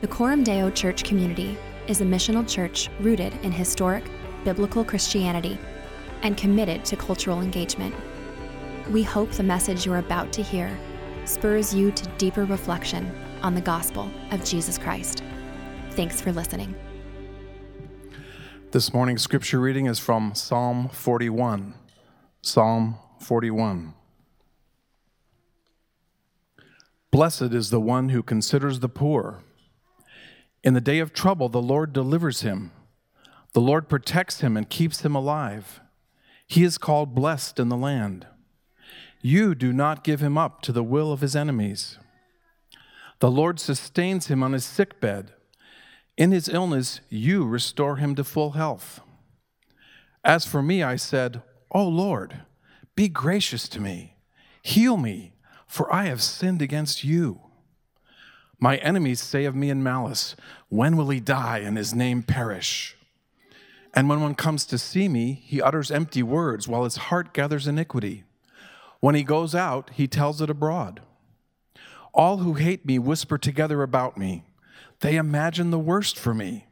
The Coram Deo Church community is a missional church rooted in historic, biblical Christianity and committed to cultural engagement. We hope the message you're about to hear spurs you to deeper reflection on the gospel of Jesus Christ. Thanks for listening. This morning's scripture reading is from Psalm 41. Psalm 41. Blessed is the one who considers the poor. In the day of trouble, the Lord delivers him. The Lord protects him and keeps him alive. He is called blessed in the land. You do not give him up to the will of his enemies. The Lord sustains him on his sick bed. In his illness, you restore him to full health. As for me, I said, O Lord, be gracious to me, heal me, for I have sinned against you. My enemies say of me in malice, When will he die and his name perish? And when one comes to see me, he utters empty words while his heart gathers iniquity. When he goes out, he tells it abroad. All who hate me whisper together about me. They imagine the worst for me.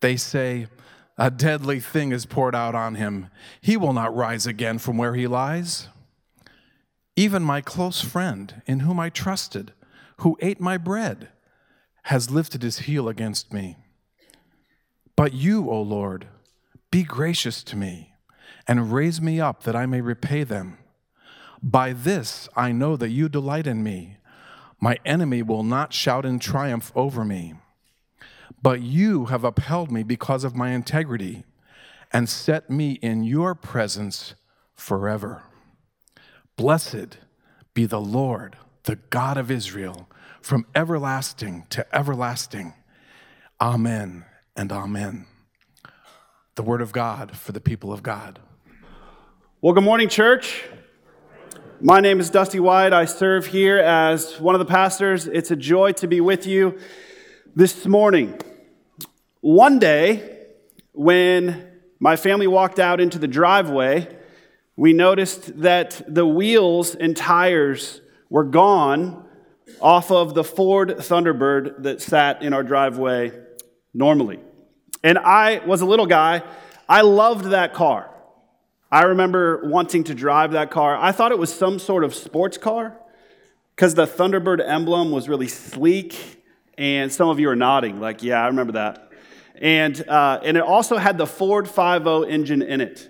They say, A deadly thing is poured out on him. He will not rise again from where he lies. Even my close friend, in whom I trusted, who ate my bread, has lifted his heel against me. But you, O Lord, be gracious to me and raise me up that I may repay them. By this I know that you delight in me. My enemy will not shout in triumph over me. But you have upheld me because of my integrity and set me in your presence forever. Blessed be the Lord, the God of Israel, from everlasting to everlasting. Amen and amen. The word of God for the people of God. Well, good morning, church. My name is Dusty White. I serve here as one of the pastors. It's a joy to be with you this morning. One day, when my family walked out into the driveway, we noticed that the wheels and tires were gone off of the Ford Thunderbird that sat in our driveway normally. And I was a little guy. I loved that car. I remember wanting to drive that car. I thought it was some sort of sports car because the Thunderbird emblem was really sleek. And some of you are nodding, like, yeah, I remember that. And, uh, and it also had the Ford 5.0 engine in it.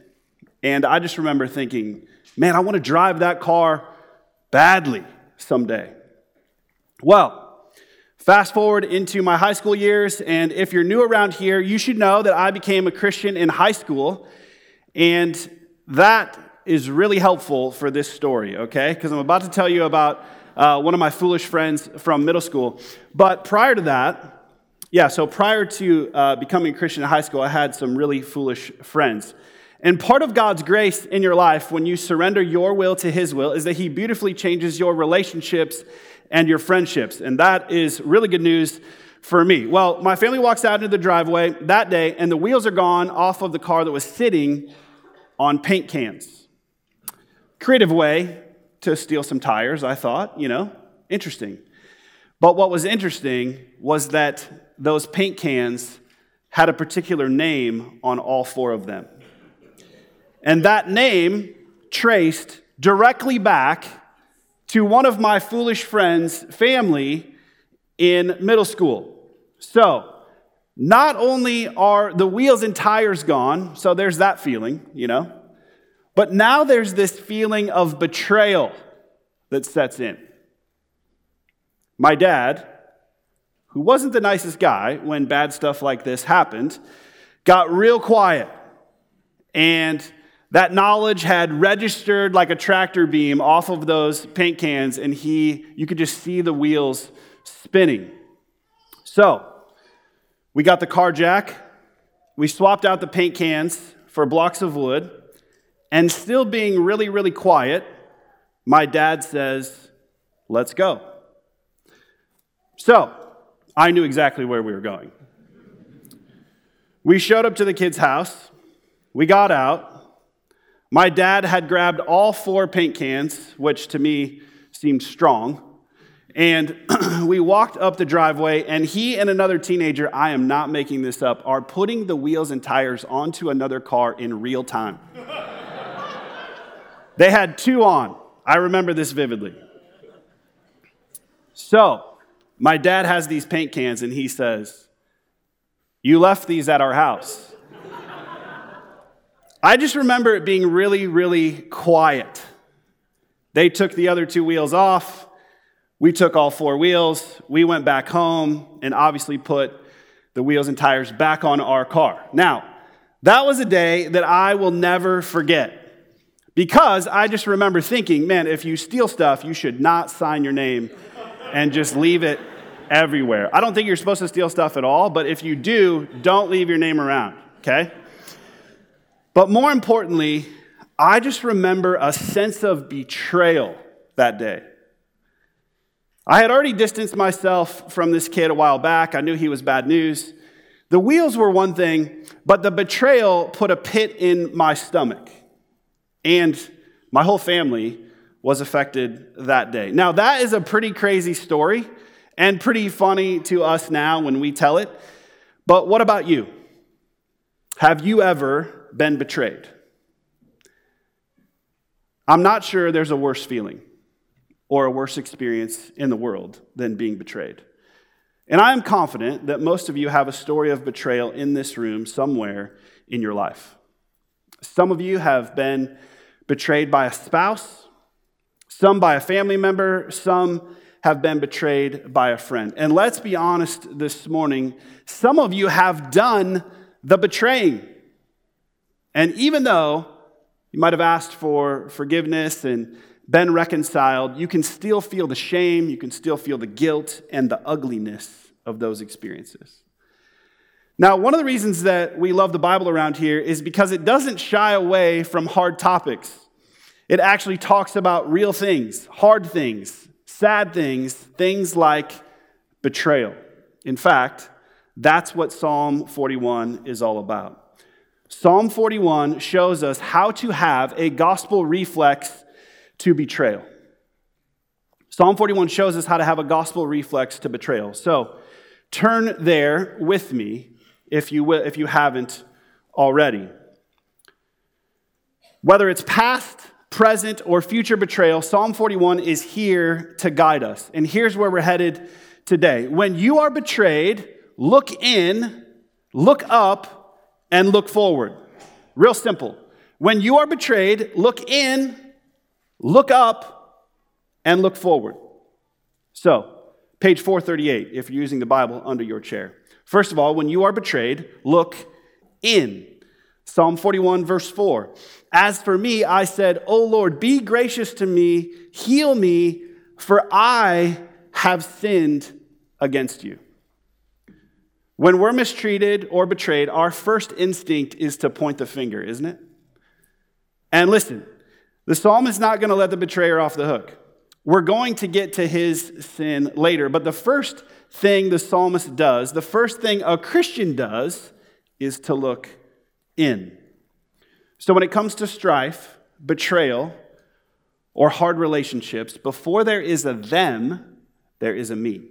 And I just remember thinking, man, I want to drive that car badly someday. Well, fast forward into my high school years, and if you're new around here, you should know that I became a Christian in high school, and that is really helpful for this story, okay? Because I'm about to tell you about uh, one of my foolish friends from middle school. But prior to that, yeah, so prior to uh, becoming a Christian in high school, I had some really foolish friends. And part of God's grace in your life when you surrender your will to His will is that He beautifully changes your relationships and your friendships. And that is really good news for me. Well, my family walks out into the driveway that day, and the wheels are gone off of the car that was sitting on paint cans. Creative way to steal some tires, I thought, you know, interesting. But what was interesting was that those paint cans had a particular name on all four of them. And that name traced directly back to one of my foolish friends' family in middle school. So, not only are the wheels and tires gone, so there's that feeling, you know, but now there's this feeling of betrayal that sets in. My dad, who wasn't the nicest guy when bad stuff like this happened, got real quiet and that knowledge had registered like a tractor beam off of those paint cans, and he, you could just see the wheels spinning. So, we got the car jack, we swapped out the paint cans for blocks of wood, and still being really, really quiet, my dad says, Let's go. So, I knew exactly where we were going. We showed up to the kid's house, we got out, my dad had grabbed all four paint cans, which to me seemed strong, And we walked up the driveway, and he and another teenager, I am not making this up, are putting the wheels and tires onto another car in real time. they had two on. I remember this vividly. So, my dad has these paint cans, and he says, You left these at our house. I just remember it being really, really quiet. They took the other two wheels off. We took all four wheels. We went back home and obviously put the wheels and tires back on our car. Now, that was a day that I will never forget because I just remember thinking, man, if you steal stuff, you should not sign your name and just leave it everywhere. I don't think you're supposed to steal stuff at all, but if you do, don't leave your name around, okay? But more importantly, I just remember a sense of betrayal that day. I had already distanced myself from this kid a while back. I knew he was bad news. The wheels were one thing, but the betrayal put a pit in my stomach. And my whole family was affected that day. Now, that is a pretty crazy story and pretty funny to us now when we tell it. But what about you? Have you ever been betrayed? I'm not sure there's a worse feeling or a worse experience in the world than being betrayed. And I am confident that most of you have a story of betrayal in this room somewhere in your life. Some of you have been betrayed by a spouse, some by a family member, some have been betrayed by a friend. And let's be honest this morning, some of you have done the betraying. And even though you might have asked for forgiveness and been reconciled, you can still feel the shame, you can still feel the guilt and the ugliness of those experiences. Now, one of the reasons that we love the Bible around here is because it doesn't shy away from hard topics. It actually talks about real things, hard things, sad things, things like betrayal. In fact, that's what Psalm 41 is all about. Psalm 41 shows us how to have a gospel reflex to betrayal. Psalm 41 shows us how to have a gospel reflex to betrayal. So turn there with me if you, will, if you haven't already. Whether it's past, present, or future betrayal, Psalm 41 is here to guide us. And here's where we're headed today. When you are betrayed, look in, look up, and look forward. Real simple. When you are betrayed, look in, look up, and look forward. So, page 438, if you're using the Bible under your chair. First of all, when you are betrayed, look in. Psalm 41, verse 4. As for me, I said, O Lord, be gracious to me, heal me, for I have sinned against you. When we're mistreated or betrayed, our first instinct is to point the finger, isn't it? And listen, the psalm is not going to let the betrayer off the hook. We're going to get to his sin later, but the first thing the psalmist does, the first thing a Christian does, is to look in. So when it comes to strife, betrayal, or hard relationships, before there is a them, there is a me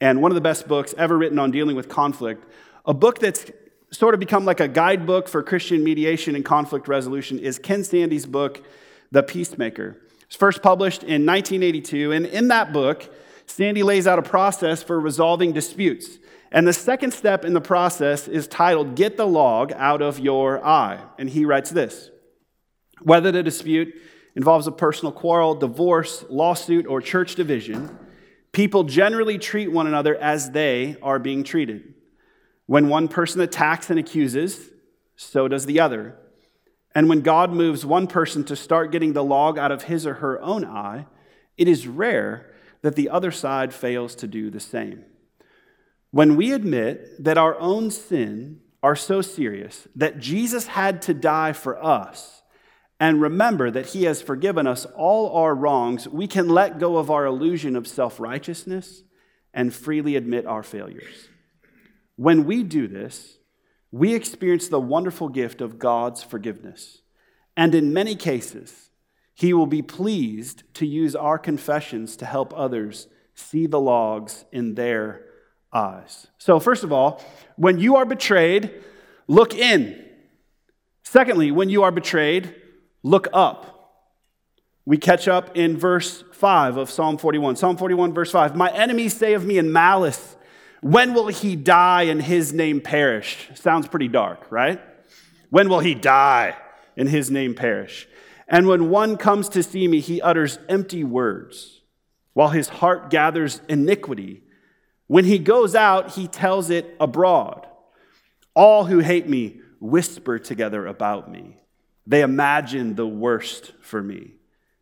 and one of the best books ever written on dealing with conflict, a book that's sort of become like a guidebook for Christian mediation and conflict resolution is Ken Sande's book, The Peacemaker. It's first published in 1982, and in that book, Sande lays out a process for resolving disputes. And the second step in the process is titled Get the Log Out of Your Eye. And he writes this Whether the dispute involves a personal quarrel, divorce, lawsuit, or church division, People generally treat one another as they are being treated. When one person attacks and accuses, so does the other. And when God moves one person to start getting the log out of his or her own eye, it is rare that the other side fails to do the same. When we admit that our own sin are so serious that Jesus had to die for us, and remember that He has forgiven us all our wrongs, we can let go of our illusion of self righteousness and freely admit our failures. When we do this, we experience the wonderful gift of God's forgiveness. And in many cases, He will be pleased to use our confessions to help others see the logs in their eyes. So, first of all, when you are betrayed, look in. Secondly, when you are betrayed, look up. We catch up in verse 5 of Psalm 41. Psalm 41, verse 5 My enemies say of me in malice, When will he die and his name perish? Sounds pretty dark, right? When will he die and his name perish? And when one comes to see me, he utters empty words, while his heart gathers iniquity. When he goes out, he tells it abroad. All who hate me whisper together about me. They imagine the worst for me.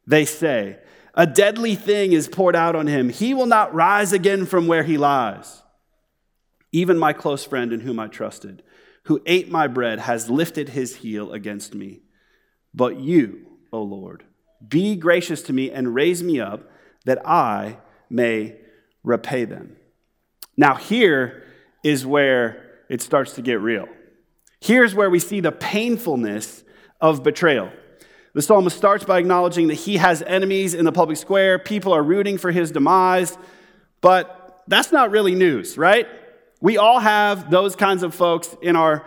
They say, A deadly thing is poured out on him. He will not rise again from where he lies. Even my close friend in whom I trusted, who ate my bread, has lifted his heel against me. But you, O Lord. Be gracious to me and raise me up that I may repay them. Now, here is where it starts to get real. Here's where we see the painfulness of betrayal. The psalmist starts by acknowledging that he has enemies in the public square, people are rooting for his demise, but that's not really news, right? We all have those kinds of folks in our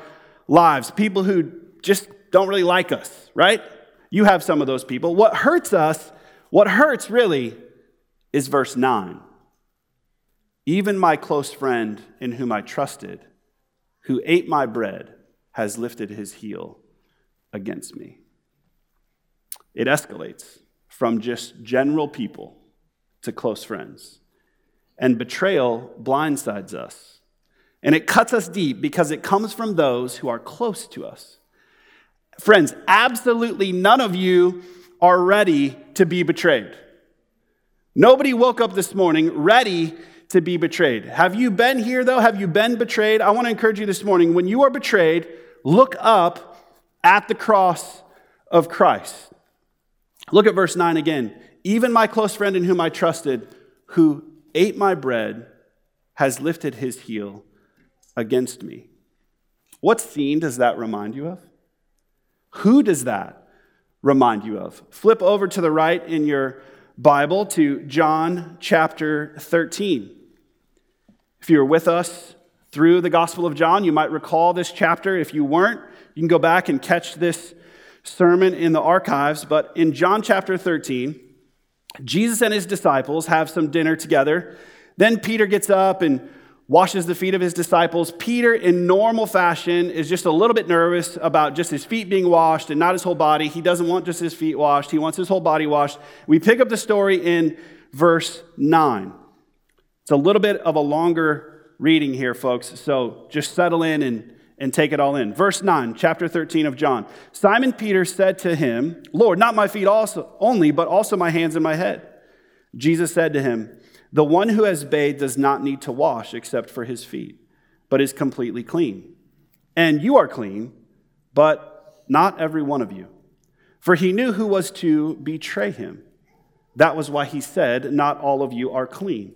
lives, people who just don't really like us, right? You have some of those people. What hurts us, what hurts really, is verse 9. Even my close friend in whom I trusted, who ate my bread, has lifted his heel against me. It escalates from just general people to close friends. And betrayal blindsides us. And it cuts us deep because it comes from those who are close to us. Friends, absolutely none of you are ready to be betrayed. Nobody woke up this morning ready to be betrayed. Have you been here, though? Have you been betrayed? I want to encourage you this morning when you are betrayed, look up at the cross of Christ. Look at verse 9 again. Even my close friend in whom I trusted, who ate my bread, has lifted his heel against me. What scene does that remind you of? Who does that remind you of? Flip over to the right in your Bible to John chapter 13. If you were with us through the Gospel of John, you might recall this chapter. If you weren't, you can go back and catch this sermon in the archives. But in John chapter 13, Jesus and his disciples have some dinner together. Then Peter gets up and washes the feet of his disciples. Peter, in normal fashion, is just a little bit nervous about just his feet being washed and not his whole body. He doesn't want just his feet washed, he wants his whole body washed. We pick up the story in verse 9. It's a little bit of a longer reading here, folks, so just settle in and, and take it all in. Verse 9, chapter 13 of John. Simon Peter said to him, Lord, not my feet also, only, but also my hands and my head. Jesus said to him, the one who has bathed does not need to wash except for his feet, but is completely clean. And you are clean, but not every one of you. For he knew who was to betray him. That was why he said, Not all of you are clean.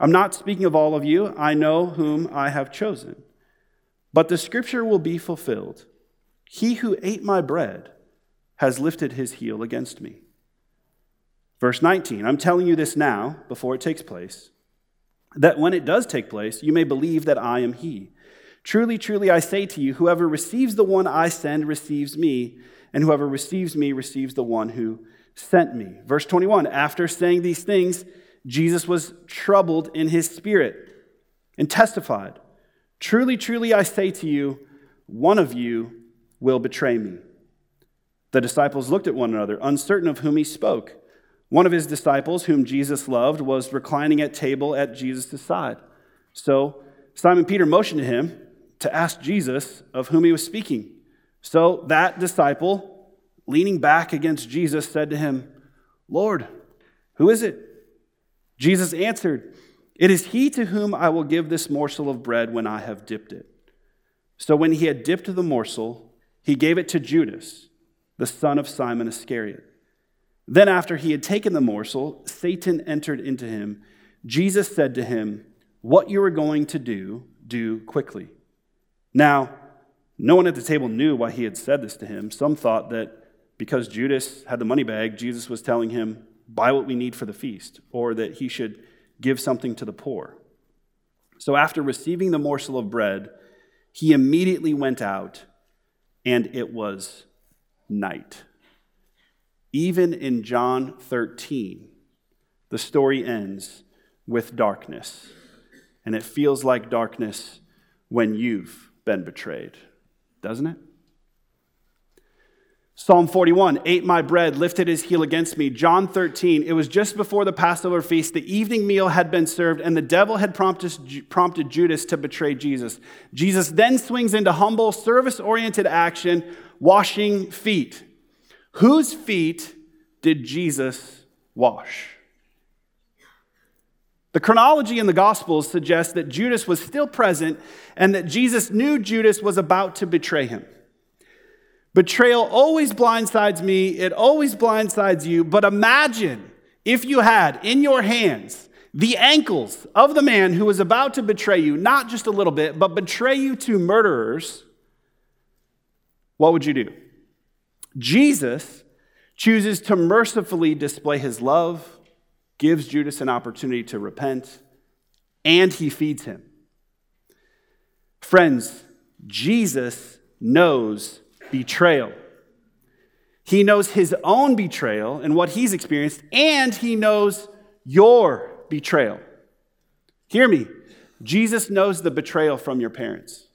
I'm not speaking of all of you, I know whom I have chosen. But the scripture will be fulfilled He who ate my bread has lifted his heel against me. Verse 19 I'm telling you this now, before it takes place, that when it does take place, you may believe that I am He. Truly, truly, I say to you, whoever receives the one I send receives me, and whoever receives me receives the one who sent me. Verse 21 After saying these things, Jesus was troubled in his spirit and testified, Truly, truly, I say to you, one of you will betray me. The disciples looked at one another, uncertain of whom he spoke. One of his disciples, whom Jesus loved, was reclining at table at Jesus' side. So Simon Peter motioned to him to ask Jesus of whom he was speaking. So that disciple, leaning back against Jesus, said to him, Lord, who is it? Jesus answered, It is he to whom I will give this morsel of bread when I have dipped it. So when he had dipped the morsel, he gave it to Judas, the son of Simon Iscariot. Then, after he had taken the morsel, Satan entered into him. Jesus said to him, What you are going to do, do quickly. Now, no one at the table knew why he had said this to him. Some thought that because Judas had the money bag, Jesus was telling him, Buy what we need for the feast, or that he should give something to the poor. So, after receiving the morsel of bread, he immediately went out, and it was night. Even in John 13, the story ends with darkness, and it feels like darkness when you've been betrayed, doesn't it? Psalm 41, ate my bread, lifted his heel against me. John 13, it was just before the Passover feast. The evening meal had been served, and the devil had prompted, Judas to betray Jesus. Jesus then swings into humble, service oriented action, washing feet. Whose feet did Jesus wash? The chronology in the Gospels suggests that Judas was still present and that Jesus knew Judas was about to betray him. Betrayal always blindsides me, it always blindsides you, but imagine if you had in your hands the ankles of the man who was about to betray you, not just a little bit, but betray you to murderers, what would you do? Jesus chooses to mercifully display his love, gives Judas an opportunity to repent, and he feeds him. Friends, Jesus knows betrayal. He knows his own betrayal and what he's experienced, and he knows your betrayal. Hear me. Jesus knows the betrayal from your parents.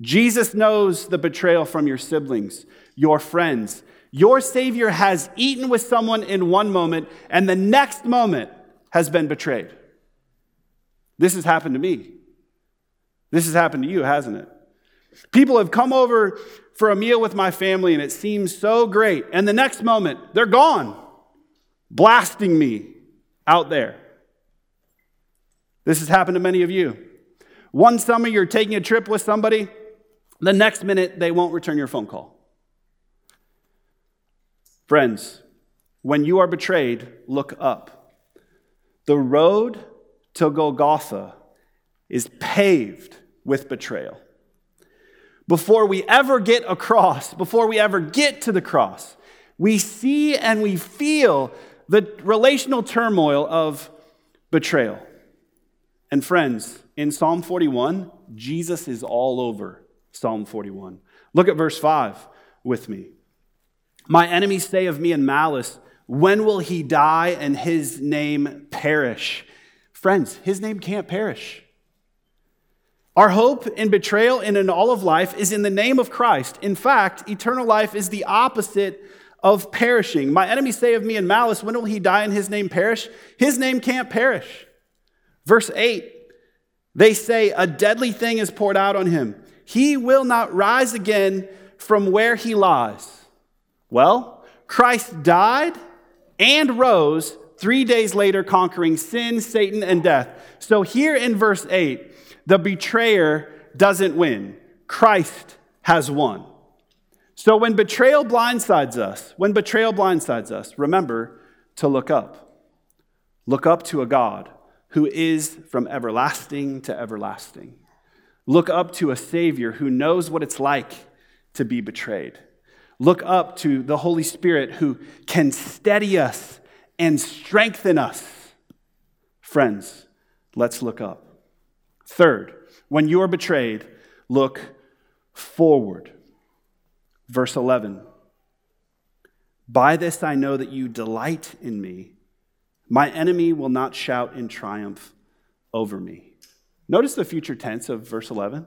Jesus knows the betrayal from your siblings, your friends. Your Savior has eaten with someone in one moment, and the next moment has been betrayed. This has happened to me. This has happened to you, hasn't it? People have come over for a meal with my family and it seems so great. And the next moment, they're gone, blasting me out there. This has happened to many of you. One summer, you're taking a trip with somebody, the next minute, they won't return your phone call. Friends, when you are betrayed, look up. The road to Golgotha is paved with betrayal. Before we ever get across, before we ever get to the cross, we see and we feel the relational turmoil of betrayal. And friends, in Psalm 41, Jesus is all over Psalm 41. Look at verse 5 with me. My enemies say of me in malice, When will he die and his name perish? Friends, his name can't perish. Our hope in betrayal and in all of life is in the name of Christ. In fact, eternal life is the opposite of perishing. My enemies say of me in malice, when will he die and his name perish? His name can't perish. Verse 8, they say, a deadly thing is poured out on him. He will not rise again from where he lies. Well, Christ died and rose three days later, conquering sin, Satan, and death. So here in verse 8, the betrayer doesn't win, Christ has won. So when betrayal blindsides us, when betrayal blindsides us, remember to look up. Look up to a God who is from everlasting to everlasting. Look up to a Savior who knows what it's like to be betrayed. Look up to the Holy Spirit who can steady us and strengthen us. Friends, let's look up. Third, when you are betrayed, look forward. Verse 11 By this I know that you delight in me. My enemy will not shout in triumph over me. Notice the future tense of verse 11.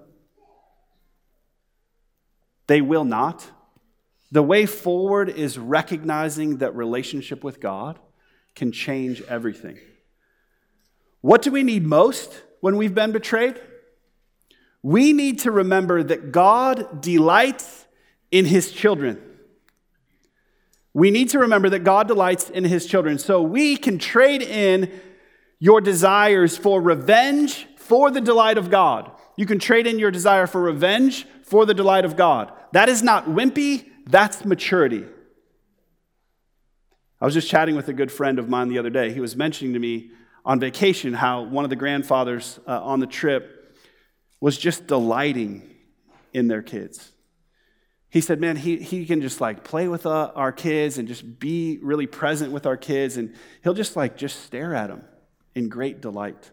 They will not. The way forward is recognizing that relationship with God can change everything. What do we need most? When we've been betrayed? We need to remember that God delights in his children. We need to remember that God delights in his children. So we can trade in your desires for revenge for the delight of God. You can trade in your desire for revenge for the delight of God. That is not wimpy, that's maturity. I was just chatting with a good friend of mine the other day. He was mentioning to me on vacation how one of the grandfathers uh, on the trip was just delighting in their kids. He said, Man, he, he can just like play with uh, our kids and just be really present with our kids, and he'll just like just stare at them in great delight.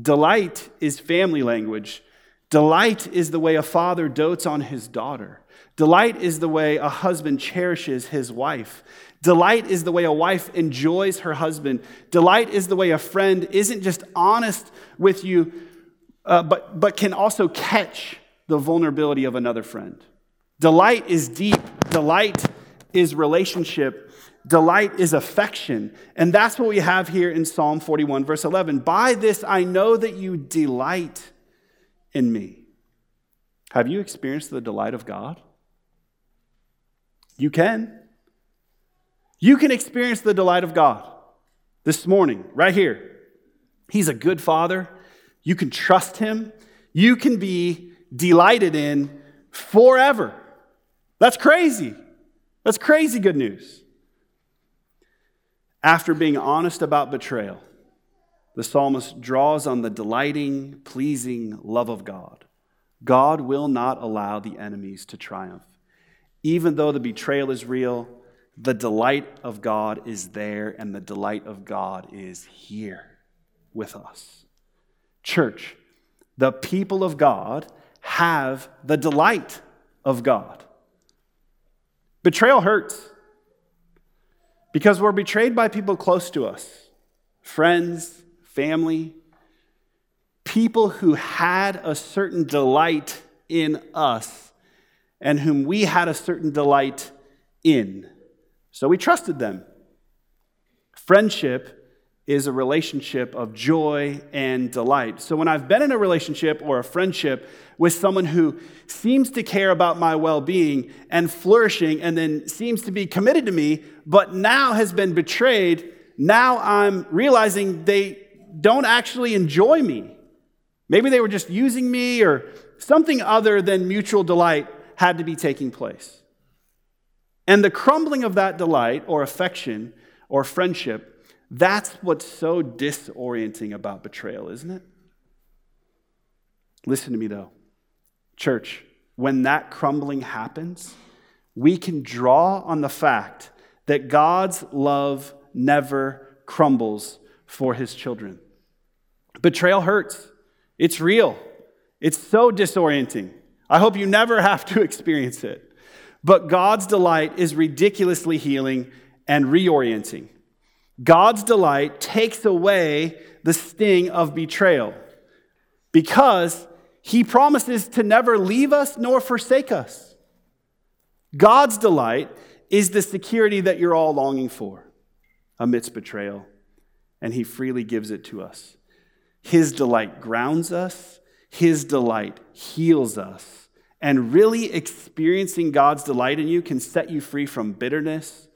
Delight is family language. Delight is the way a father dotes on his daughter. Delight is the way a husband cherishes his wife. Delight is the way a wife enjoys her husband. Delight is the way a friend isn't just honest with you, uh, but, but can also catch the vulnerability of another friend. Delight is deep. Delight is relationship. Delight is affection. And that's what we have here in Psalm 41, verse 11. By this I know that you delight in me. Have you experienced the delight of God? You can. You can experience the delight of God this morning, right here. He's a good father. You can trust him. You can be delighted in forever. That's crazy. That's crazy good news. After being honest about betrayal, the psalmist draws on the delighting, pleasing love of God. God will not allow the enemies to triumph. Even though the betrayal is real, the delight of God is there, and the delight of God is here with us. Church, the people of God have the delight of God. Betrayal hurts because we're betrayed by people close to us friends, family, people who had a certain delight in us and whom we had a certain delight in. So we trusted them. Friendship is a relationship of joy and delight. So when I've been in a relationship or a friendship with someone who seems to care about my well being and flourishing and then seems to be committed to me, but now has been betrayed, now I'm realizing they don't actually enjoy me. Maybe they were just using me or something other than mutual delight had to be taking place. And the crumbling of that delight or affection or friendship, that's what's so disorienting about betrayal, isn't it? Listen to me though. Church, when that crumbling happens, we can draw on the fact that God's love never crumbles for his children. Betrayal hurts, it's real, it's so disorienting. I hope you never have to experience it. But God's delight is ridiculously healing and reorienting. God's delight takes away the sting of betrayal because he promises to never leave us nor forsake us. God's delight is the security that you're all longing for amidst betrayal, and he freely gives it to us. His delight grounds us, his delight heals us and really experiencing God's delight in you can set you free from bitterness,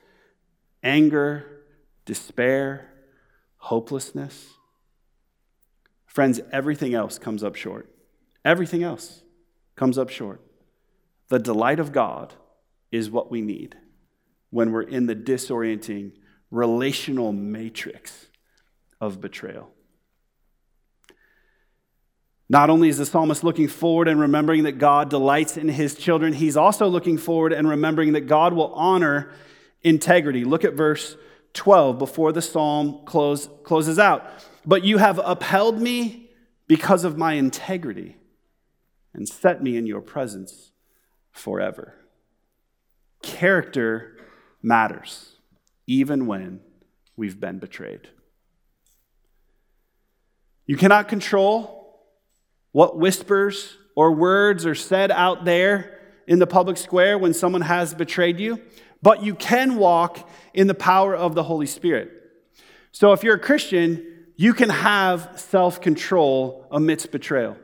anger, despair, hopelessness. Friends, everything else comes up short. Everything else comes up short. The delight of God is what we need when we're in the disorienting relational matrix of betrayal. Not only is the psalmist looking forward and remembering that God delights in his children, he's also looking forward and remembering that God will honor integrity. Look at verse 12 before the psalm close, closes out. But you have upheld me because of my integrity and set me in your presence forever. Character matters, even when we've been betrayed. You cannot control what whispers or words are said out there in the public square when someone has betrayed you, but you can walk in the power of the Holy Spirit. So if you're a Christian, you can have self control amidst betrayal.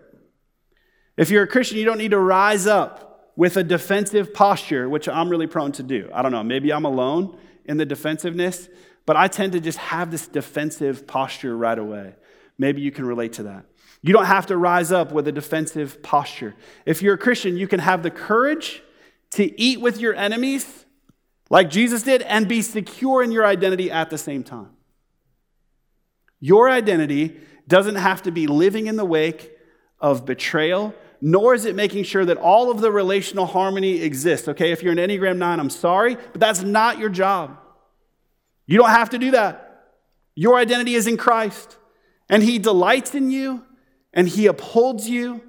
If you're a Christian, you don't need to rise up with a defensive posture, which I'm really prone to do. I don't know, maybe I'm alone in the defensiveness, but I tend to just have this defensive posture right away. Maybe you can relate to that. You don't have to rise up with a defensive posture. If you're a Christian, you can have the courage to eat with your enemies like Jesus did and be secure in your identity at the same time. Your identity doesn't have to be living in the wake of betrayal, nor is it making sure that all of the relational harmony exists. Okay, if you're an Enneagram 9, I'm sorry, but that's not your job. You don't have to do that. Your identity is in Christ, and He delights in you, and He upholds you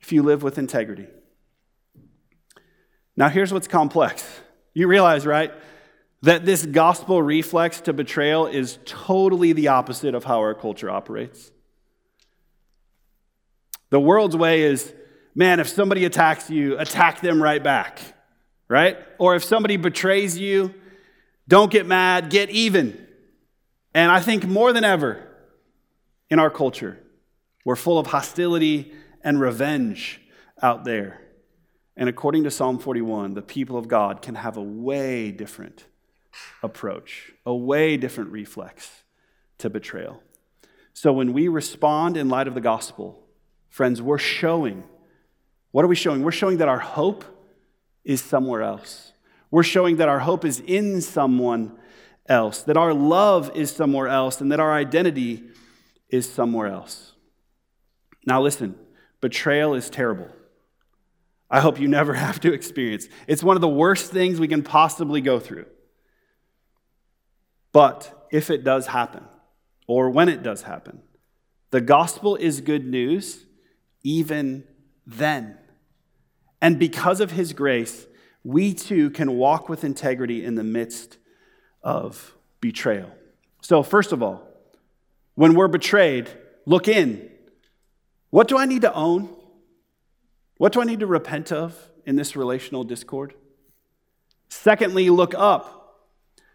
if you live with integrity. Now, here's what's complex. You realize, right, that this gospel reflex to betrayal is totally the opposite of how our culture operates. The world's way is man, if somebody attacks you, attack them right back, right? Or if somebody betrays you, don't get mad, get even. And I think more than ever in our culture, we're full of hostility and revenge out there. And according to Psalm 41, the people of God can have a way different approach, a way different reflex to betrayal. So when we respond in light of the gospel, friends, we're showing what are we showing? We're showing that our hope is somewhere else. We're showing that our hope is in someone else, that our love is somewhere else, and that our identity is somewhere else. Now, listen betrayal is terrible. I hope you never have to experience. It's one of the worst things we can possibly go through. But if it does happen, or when it does happen, the gospel is good news even then. And because of his grace, we too can walk with integrity in the midst of betrayal. So, first of all, when we're betrayed, look in. What do I need to own? What do I need to repent of in this relational discord? Secondly, look up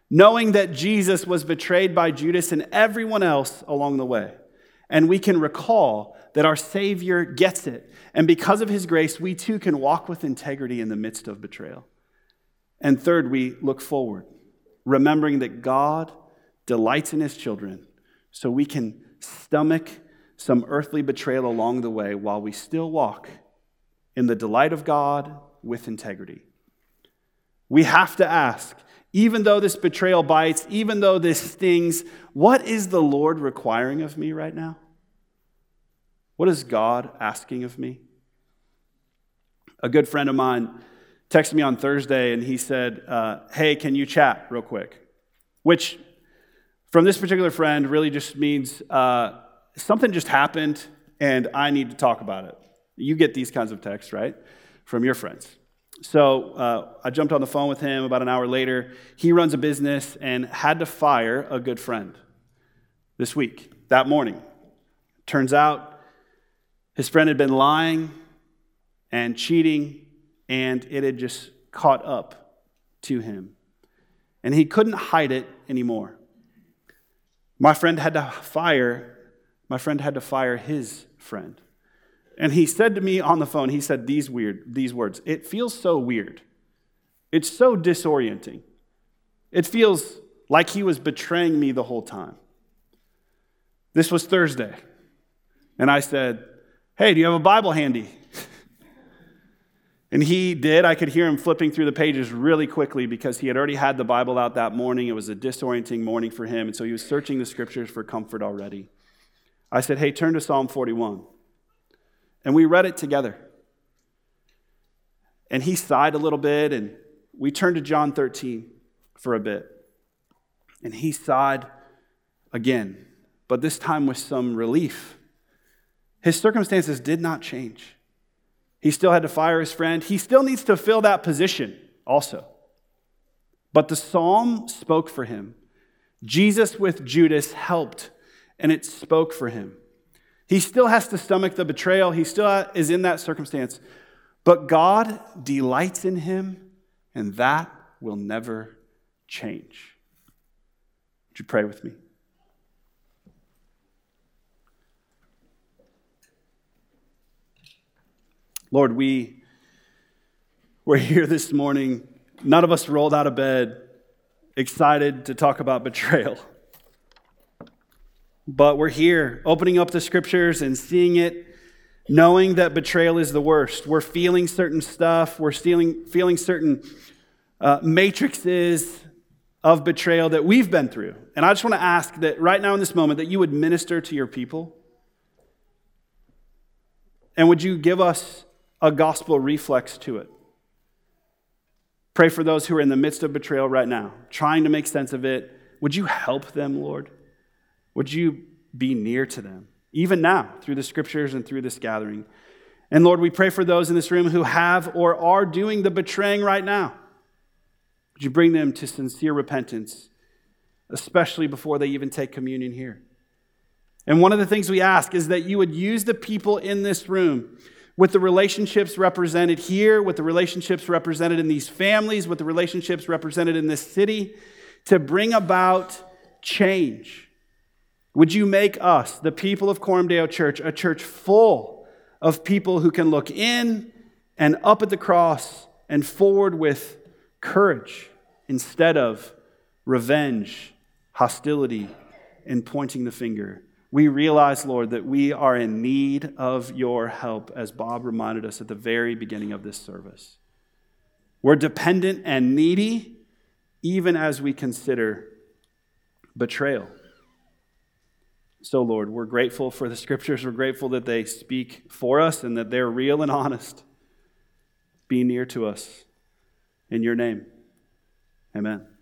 knowing that Jesus was betrayed by Judas and everyone else along the way. And we can recall that our Savior gets it. And because of his grace, we too can walk with integrity in the midst of betrayal. And third, we look forward, remembering that God delights in his children, so we can stomach some earthly betrayal along the way while we still walk in the delight of God with integrity. We have to ask even though this betrayal bites, even though this stings, what is the Lord requiring of me right now? What is God asking of me? A good friend of mine texted me on Thursday and he said, uh, Hey, can you chat real quick? Which, from this particular friend, really just means uh, something just happened and I need to talk about it. You get these kinds of texts, right? From your friends. So uh, I jumped on the phone with him about an hour later. He runs a business and had to fire a good friend this week, that morning. Turns out his friend had been lying and cheating, and it had just caught up to him. And he couldn't hide it anymore. My friend had to fire, my friend had to fire his friend. And he said to me on the phone, he said these weird these words. It feels so weird. It's so disorienting. It feels like he was betraying me the whole time. This was Thursday. And I said, "Hey, do you have a Bible handy?" and he did. I could hear him flipping through the pages really quickly because he had already had the Bible out that morning. It was a disorienting morning for him, and so he was searching the scriptures for comfort already. I said, "Hey, turn to Psalm 41." And we read it together. And he sighed a little bit, and we turned to John 13 for a bit. And he sighed again, but this time with some relief. His circumstances did not change. He still had to fire his friend. He still needs to fill that position also. But the psalm spoke for him. Jesus with Judas helped, and it spoke for him. He still has to stomach the betrayal, he still is in that circumstance. But God delights in him, and that will never change. Would you pray with me? Lord, we We're here this morning. None of us rolled out of bed excited to talk about betrayal. But we're here opening up the scriptures and seeing it, knowing that betrayal is the worst. We're feeling certain stuff, we're feeling, feeling certain uh, matrices of betrayal that we've been through. And I just want to ask that right now in this moment that you would minister to your people. And would you give us a gospel reflex to it? Pray for those who are in the midst of betrayal right now, trying to make sense of it. Would you help them, Lord? Would you be near to them, even now, through the scriptures and through this gathering? And Lord, we pray for those in this room who have or are doing the betraying right now. Would you bring them to sincere repentance, especially before they even take communion here? And one of the things we ask is that you would use the people in this room with the relationships represented here, with the relationships represented in these families, with the relationships represented in this city, to bring about change. Would you make us, the people of Coram Church, a church full of people who can look in and up at the cross and forward with courage instead of revenge, hostility, and pointing the finger? we realize, Lord, that we are in need of your help, as Bob reminded us at the very beginning of this service. We're dependent and needy, even as we consider betrayal. So, Lord, we're grateful for the scriptures. We're grateful that they speak for us and that they're real and honest. Be near to us. In your name, amen.